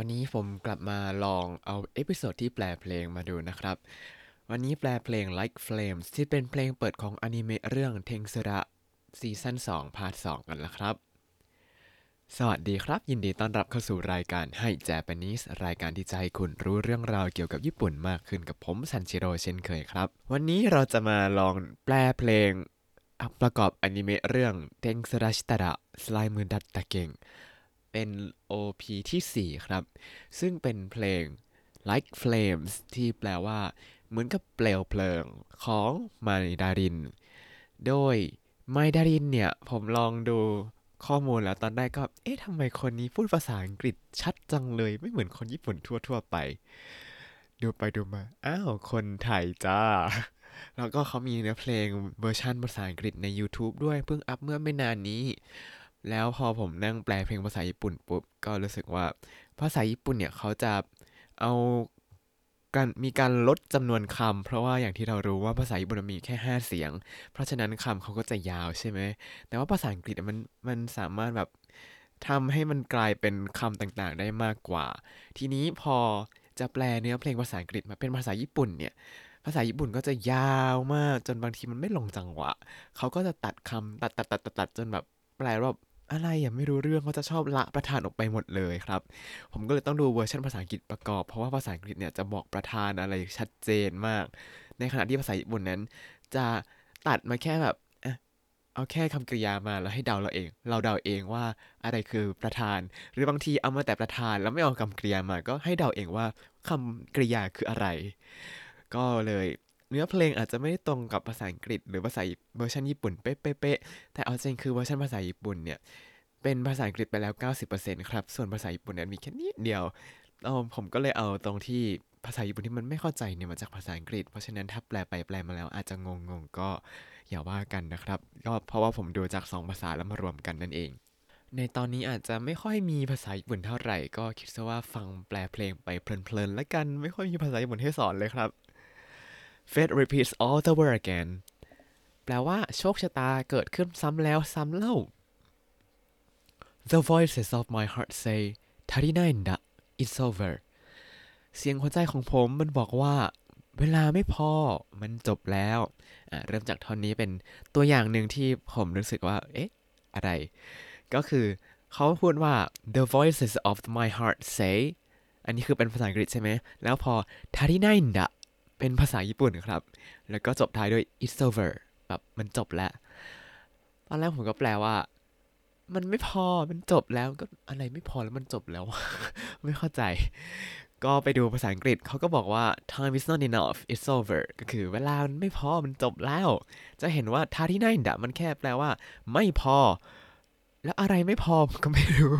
วันนี้ผมกลับมาลองเอา episode ที่แปลเพลงมาดูนะครับ วันนี้แปลเพลง Like Flames ที่เป็นเพลงเปิดของอนิเมะเรื่องเทนสุระ season 2 part 2กันแล้วครับ สวัสดีครับ ยินดีต้อนรับเข้าสู่รายการ Hi Japanese รายการที่จะให้คุณรู้เรื่องราวเกี่ยวกับญี่ปุ่นมากขึ้นกับผมซันชิโร่เช่นเคยครับ วันนี้เราจะมาลองแปลเพลงประกอบอนิเมะเรื่องเทนสุระชิตะระสไลมือดัตตะเก่ง เป็น OP ที่ 4 ครับ ซึ่งเป็นเพลง Like Flames ที่แปลว่าเหมือนกับเปลวเพลิงของไมดาริน โดยไมดารินเนี่ย ผมลองดูข้อมูลแล้วตอนแรกก็ เอ๊ะทำไมคนนี้พูดภาษาอังกฤษชัดจังเลย ไม่เหมือนคนญี่ปุ่นทั่ว ๆ ไป ดูไปดูมา อ้าว คนไทยจ้า แล้วก็เขามีเนื้อเพลงเวอร์ชันภาษาอังกฤษใน YouTube ด้วยเพิ่งอัพเมื่อไม่นานนี้ แล้วพอผมนั่งแปลเพลงภาษาญี่ปุ่นปุ๊บก็รู้สึกว่าภาษาญี่ปุ่นเนี่ยเขาจะเอาการมีการลดจำนวนคำเพราะว่าอย่างที่เรารู้ว่าภาษาญี่ปุ่นมีแค่ 5 เสียง เพราะฉะนั้นคำเขาก็จะยาวใช่ไหมแต่ว่าภาษาอังกฤษมันมันสามารถแบบทำให้มันกลายเป็นคำต่างๆ ได้มากกว่า ทีนี้พอจะแปลเนื้อเพลงภาษาอังกฤษมาเป็นภาษาญี่ปุ่นเนี่ยภาษาญี่ปุ่นก็จะยาวมากจนบางทีมันไม่ลงจังหวะเขาก็จะตัดคำตัดตัดตัดตัดตัดจนแบบแปลว่า อะไรอะไม่รู้เรื่องเขาจะชอบละประธานออกไปหมดเลยครับ ผมก็เลยต้องดูเวอร์ชันภาษาอังกฤษประกอบ เพราะว่าภาษาอังกฤษเนี่ยจะบอกประธานอะไรชัดเจนมาก ในขณะที่ภาษาญี่ปุ่นนั้น จะตัดมาแค่แบบเอาแค่คำกริยามาแล้วให้เดาเราเอง เราเดาเองว่าอะไรคือประธาน หรือบางทีเอามาแต่ประธานแล้วไม่เอาคำกริยามา ก็ให้เดาเองว่าคำกริยาคืออะไร ก็เลย เนื้อเพลงอาจจะไม่ได้ตรงกับภาษาอังกฤษ หรือภาษาเวอร์ชันญี่ปุ่นเป๊ะๆแต่เอาจริงคือเวอร์ชันภาษาญี่ปุ่นเนี่ยเป็นภาษาอังกฤษไปแล้ว 90%ครับ ส่วนภาษาญี่ปุ่นนั้นมีแค่นิดเดียวผมก็เลยเอาตรงที่ภาษาญี่ปุ่นที่มันไม่เข้าใจเนี่ยมาจากภาษาอังกฤษ เพราะฉะนั้นถ้าแปลไปแปลมาแล้วอาจจะงงๆก็อย่าว่ากันนะครับ ก็เพราะว่าผมดูจาก 2 ภาษาแล้วมารวมกันนั่นเอง ในตอนนี้อาจจะไม่ค่อยมีภาษาญี่ปุ่นเท่าไหร่ ก็คิดซะว่าฟังแปลเพลงไปเพลินๆแล้วกัน ไม่ค่อยมีภาษาญี่ปุ่นให้สอนเลยครับ fate repeats all the work again แปลว่าโชคชะตาเกิดขึ้นซ้ำแล้วซ้ำเล่า the voices of my heart say ทารินายนดะ it's over เสียงหัวใจของผมมันบอกว่า เวลาไม่พอมันจบแล้ว เริ่มจากท่อนนี้เป็นตัวอย่างหนึ่งที่ผมรู้สึกว่า เอ๊ะ อะไร ก็คือเขาพูดว่า the voices of my heart say อันนี้คือเป็นภาษาอังกฤษใช่ไหม แล้วพอทารินายนดะ เป็นภาษาญี่ปุ่นครับ แล้วก็จบท้ายด้วย it's over แบบมันจบแล้ว ตอนแรกผมก็แปลว่า มันไม่พอ มันจบแล้วก็อะไรไม่พอแล้วมันจบแล้ว ไม่เข้าใจ ก็ไปดูภาษาอังกฤษเขาก็บอกว่า time is not enough it's over ก็คือเวลามันไม่พอ มันจบแล้ว จะเห็นว่าท่าที่นั่นดะมันแค่แปลว่า ไม่พอ แล้วอะไรไม่พอก็ไม่รู้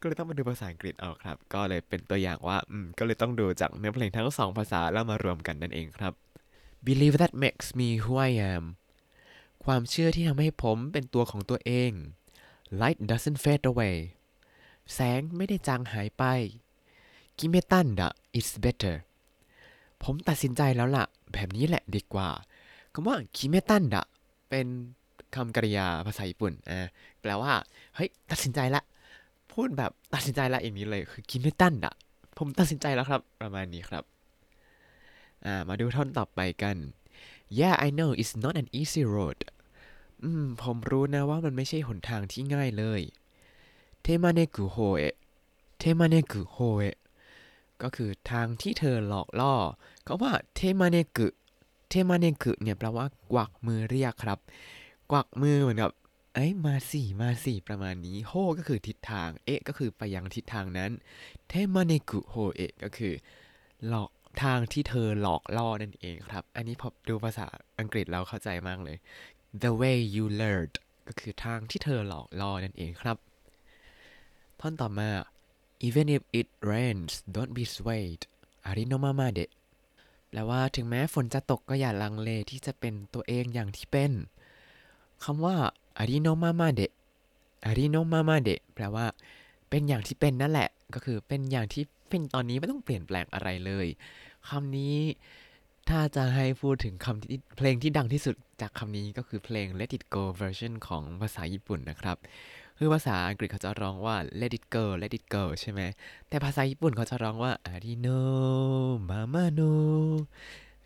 ก็เลยต้องมาดูภาษาอังกฤษเอาครับ ก็เลยเป็นตัวอย่างว่าอืมก็เลยต้องดูจากเนื้อเพลงทั้งสองภาษาแล้วมารวมกันนั่นเองครับ Believe that makes me who I am ความเชื่อที่ทำให้ผมเป็นตัวของตัวเอง Light doesn't fade away แสงไม่ได้จางหายไปกิเมตันดะ it's better ผมตัดสินใจแล้วล่ะ แบบนี้แหละดีกว่าคำว่ากิเมตันดะเป็น คำกริยาภาษาญี่ปุ่นอ่าแปลว่าเฮ้ยตัดสินใจละ พูดแบบตัดสินใจละอย่างนี้เลย คือกิเมตันดะผมตัดสินใจแล้วครับ ประมาณนี้ครับอ่ามาดูท่อนต่อไปกัน Yeah I know it's not an easy road อืมผมรู้นะว่ามันไม่ใช่หนทางที่ง่ายเลยเทมาเนกุโฮเอะเทมาเนกุโฮเอะก็คือทางที่เธอหลอกล่อเขาว่าเทมาเนกุเทมาเนกุเนี่ยแปลว่ากวักมือเรียกครับ กวักมือเหมือนกับเอ้ยมาสิมาสิประมาณนี้โฮก็คือทิศทาง เอะก็คือไปยังทิศทางนั้นเทมาเนกุโฮเอะก็คือ หลอกทางที่เธอหลอกล่อนั่นเองครับ อันนี้พอดูภาษาอังกฤษแล้วเข้าใจมากเลย the way you lured ก็คือทางที่เธอหลอกล่อนั่นเองครับ ท่อนต่อมา even if it rains don't be swayed อาริโนมามาเดะแปลว่าถึงแม้ฝนจะตกก็อย่าลังเลที่จะเป็นตัวเองอย่างที่เป็น คำว่าอาริโนมามาเดะอาริโนมามาเดะแปลว่า เป็นอย่างที่เป็นนั่นแหละ ก็คือเป็นอย่างที่เป็นตอนนี้ไม่ต้องเปลี่ยนแปลงอะไรเลยคำนี้ถ้าจะให้พูดถึงคำที่เพลงที่ดังที่สุดจากคำนี้ก็คือเพลง Let It Go version ของภาษาญี่ปุ่นนะครับ คือภาษาอังกฤษเขาจะร้องว่า let it go let it go ใช่ไหม แต่ภาษาญี่ปุ่นเขาจะร้องว่า ありのままの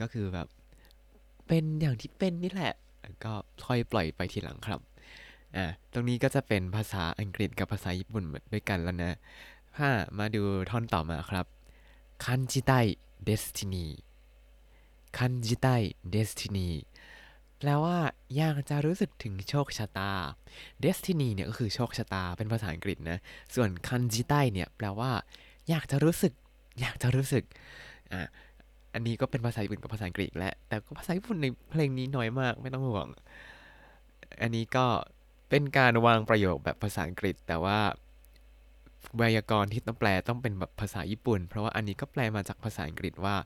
ก็คือแบบ เป็นอย่างที่เป็นนี่แหละ ก็ค่อยปล่อยไปทีหลังครับ อะตรงนี้ก็จะเป็นภาษาอังกฤษกับภาษาญี่ปุ่นด้วยกันแล้วนะถ้ามาดูท่อนต่อมาครับ感じたい destiny 感じたい destinyแปลว่าอยากจะรู้สึกถึงโชคชะตา destiny เนี่ยก็คือโชคชะตาเป็นภาษาอังกฤษนะ ส่วนคันจิไตเนี่ยแปลว่า อยากจะรู้สึก อยากจะรู้สึก อะ อันนี้ก็เป็นภาษาญี่ปุ่นกับภาษาอังกฤษแหละ แต่ก็ภาษาญี่ปุ่นในเพลงนี้น้อยมากไม่ต้องห่วง อันนี้ก็เป็นการวางประโยคแบบภาษาอังกฤษ แต่ว่าไวยากรณ์ที่ต้องแปลต้องเป็นแบบภาษาญี่ปุ่น เพราะว่าอันนี้ก็แปลมาจากภาษาอังกฤษว่า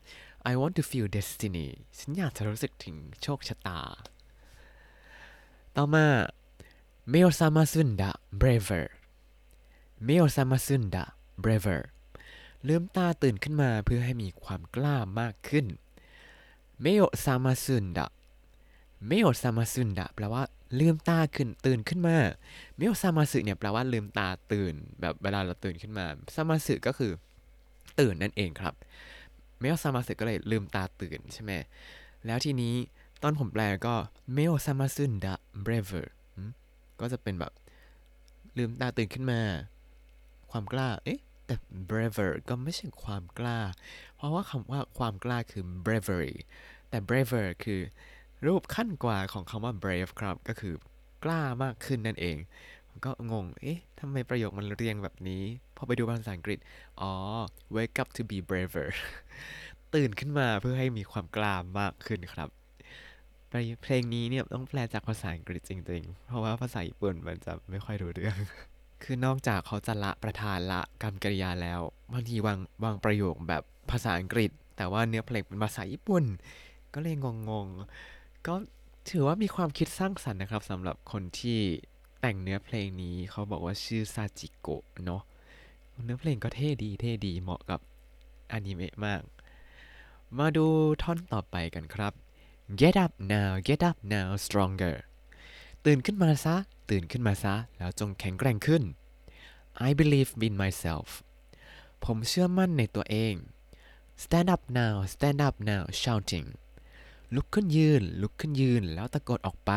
I want to feel destiny ฉันอยากจะรู้สึกถึงโชคชะตา ต่อมาเมลซามาซุนดะ braver เมลซามาซุนดะ braver ลืมตาตื่นขึ้นมาเพื่อให้มีความกล้ามากขึ้นเมลซามาซุนดะเมลซามาซุนดะแปลว่าลืมตาขึ้นตื่นขึ้นมาเมลซามาสึเนี่ยแปลว่าลืมตาตื่น แบบเวลาเราตื่นขึ้นมาซามาสึก็คือตื่นนั่นเองครับเมลซามาสึก็เลยลืมตาตื่นใช่ไหมแล้วทีนี้ตอนผมแปลก็เมลซามาซึนดะ braver ก็จะเป็นแบบลืมตาตื่นขึ้นมา ความกล้าเอ๊ะ แต่ braver ก็ไม่ใช่ความกล้า เพราะว่าคำว่าความกล้าคือ bravery แต่ braver คือรูปขั้นกว่าของคำว่า brave ครับ ก็คือกล้ามากขึ้นนั่นเองก็งง เอ๊ะทำไมประโยคมันเรียงแบบนี้ พอไปดูภาษาอังกฤษ อ๋อ wake up to be braver ตื่นขึ้นมาเพื่อให้มีความกล้ามากขึ้นครับ เพลงนี้เนี่ยต้องแปลจากภาษาอังกฤษจริง ๆ เพราะว่าภาษาญี่ปุ่นมันจะไม่ค่อยรู้เรื่อง คือนอกจากเขาจะละประธานละกรรมกริยาแล้วบางทีวางวางประโยคแบบภาษาอังกฤษ แต่ว่าเนื้อเพลงเป็นภาษาญี่ปุ่น ก็เลยงงๆก็ถือว่ามีความคิดสร้างสรรค์นะครับสำหรับคนที่แต่งเนื้อเพลงนี้เขาบอกว่าชื่อซาจิโกะเนาะเนื้อเพลงก็เท่ดีเท่ดีเหมาะกับอนิเมะมาก มาดูท่อนต่อไปกันครับ get up now get up now stronger ตื่นขึ้นมาซะ ตื่นขึ้นมาซะ แล้วจงแข็งแกร่งขึ้น I believe in myself ผมเชื่อมั่นในตัวเอง stand up now stand up now shouting ลุกขึ้นยืน ลุกขึ้นยืน แล้วตะโกนออกไป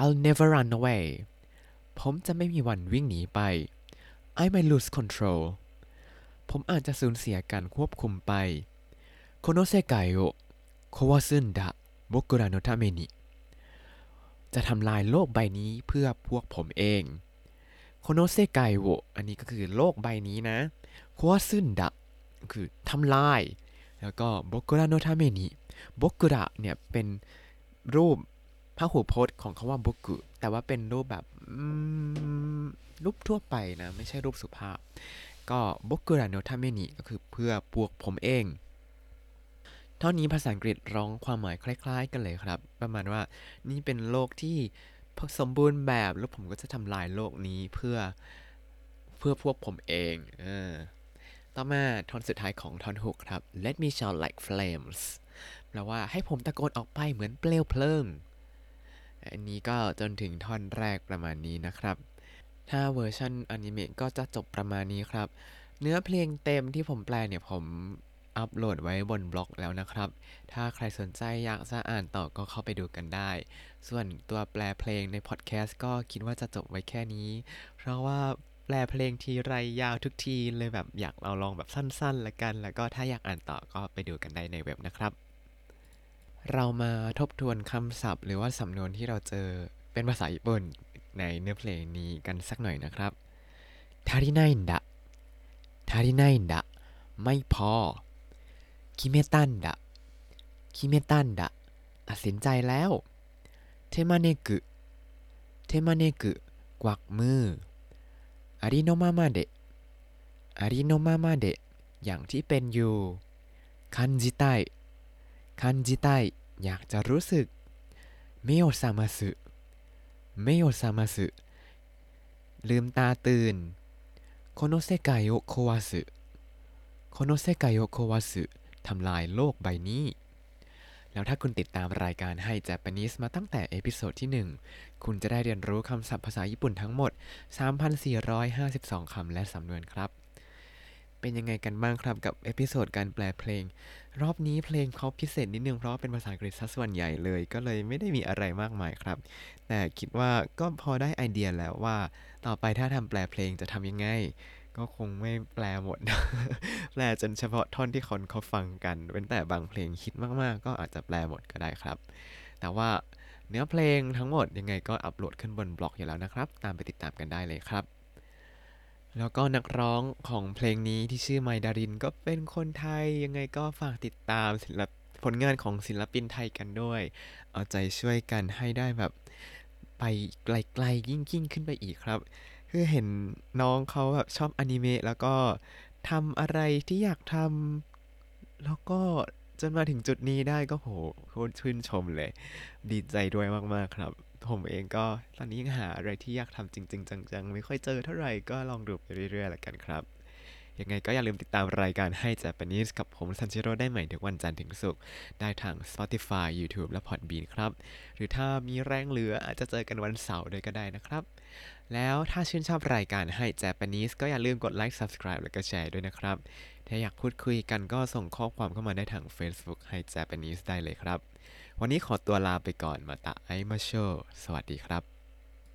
I'll never run away ผมจะไม่มีวันวิ่งหนีไป I might lose control ผมอาจจะสูญเสียการควบคุมไปโคโนเซกายโอโควาซึนดะโบกุระโนทาเมนิ จะทำลายโลกใบนี้เพื่อพวกผมเองโคโนเซกายโออันนี้ก็คือโลกใบนี้นะโควาซึนดะคือทำลาย แล้วก็บกุระโนทาเมนิบกุระเนี่ยเป็นรูปพหูพจน์ของคำว่าบกุแต่ว่าเป็นรูปแบบรูปทั่วไปนะ ไม่ใช่รูปสุภาพ ก็บกุระโนทาเมนิก็คือเพื่อพวกผมเอง เท่านี้ภาษาอังกฤษร้องความหมายคล้าย ๆ กันเลยครับ ประมาณว่านี่เป็นโลกที่สมบูรณ์แบบแล้วผมก็จะทำลายโลกนี้เพื่อเพื่อพวกผมเองเออต่อมาท่อนสุดท้ายของท่อนฮุกครับ Let me shout like flames แปลว่าให้ผมตะโกนออกไปเหมือนเปลวเพลิง อันนี้ก็จนถึงท่อนแรกประมาณนี้นะครับ ถ้าเวอร์ชันอนิเมะก็จะจบประมาณนี้ครับ เนื้อเพลงเต็มที่ผมแปลเนี่ยผม อัปโหลดไว้บนบล็อกแล้วนะครับ ถ้าใครสนใจอยากจะอ่านต่อก็เข้าไปดูกันได้ ส่วนตัวแปลเพลงในพอดแคสต์ก็คิดว่าจะจบไว้แค่นี้ เพราะว่าแปลเพลงทีไรยาวทุกทีเลยแบบอยากเราลองแบบสั้นๆละกัน แล้วก็ถ้าอยากอ่านต่อก็ไปดูกันได้ในเว็บนะครับ เรามาทบทวนคำศัพท์ หรือว่าสำนวนที่เราเจอเป็นภาษาญี่ปุ่นในเนื้อเพลงนี้กันสักหน่อยนะครับทาริไนนดะ足りないんだ ไม่พอ 決めたんだ 決めたんだ ตัดสินใจแล้ว 手招く 手招く กวักมือ ありのままで ありのままで อย่างที่เป็นอยู่ 感じたい 感じたい อยากจะรู้สึก 目を覚ます 目を覚ますลืมตาตื่น この世界を壊す この世界を壊す ทำลายโลกใบนี้ แล้วถ้าคุณติดตามรายการให้ Japanese มาตั้งแต่ episode ที่ 1 คุณจะได้เรียนรู้คำศัพท์ภาษาญี่ปุ่นทั้งหมด 3,452 คำและสำนวนครับ เป็นยังไงกันบ้างครับกับ episode การแปลเพลง รอบนี้เพลงเขาพิเศษนิดนึงเพราะเป็นภาษาอังกฤษซะส่วนใหญ่เลย ก็เลยไม่ได้มีอะไรมากมายครับ แต่คิดว่าก็พอได้ไอเดียแล้วว่า ต่อไปถ้าทำแปลเพลงจะทำยังไง ก็คงไม่แปลหมด แปลจนเฉพาะท่อนที่คนเขาฟังกัน เว้นแต่บางเพลงฮิตมากๆ ก็อาจจะแปลหมดก็ได้ครับ แต่ว่าเนื้อเพลงทั้งหมดยังไงก็อัปโหลดขึ้นบนบล็อกอยู่แล้วนะครับ ตามไปติดตามกันได้เลยครับ แล้วก็นักร้องของเพลงนี้ที่ชื่อไมดารินก็เป็นคนไทยยังไงก็ฝากติดตามศิลปผลงานของศิลปินไทยกันด้วย เอาใจช่วยกันให้ได้แบบไปไกลๆยิ่งยิ่งขึ้นไปอีกครับ คือเห็นน้องเขาแบบชอบอนิเมะแล้วก็ทำอะไรที่อยากทำแล้วก็จนมาถึงจุดนี้ได้ก็โหโคตรชื่นชมเลย ดีใจด้วยมาก ๆ ครับ ผมเองก็ตอนนี้ยังหาอะไรที่อยากทำจริง ๆ จัง ๆ ไม่ค่อยเจอเท่าไหร่ก็ลองดูไปเรื่อยๆแล้วกันครับ ยังไงก็อย่าลืมติดตามรายการให้ Japanese กับผมซันชิโร่ได้ใหม่ทุกวันจันทร์ถึงศุกร์ได้ทาง Spotify YouTube และ Podbean ครับ หรือถ้ามีแรงเหลืออาจจะเจอกันวันเสาร์ด้วยก็ได้นะครับ แล้วถ้าชื่นชอบรายการให้ Japanese ก็อย่าลืมกดไลค์ Subscribe แล้วก็แชร์ด้วยนะครับ ถ้าอยากพูดคุยกันก็ส่งข้อความเข้ามาได้ทาง Facebook ให้ Japanese ได้เลยครับ วันนี้ขอตัวลาไปก่อนまた会いましょう สวัสดีครับ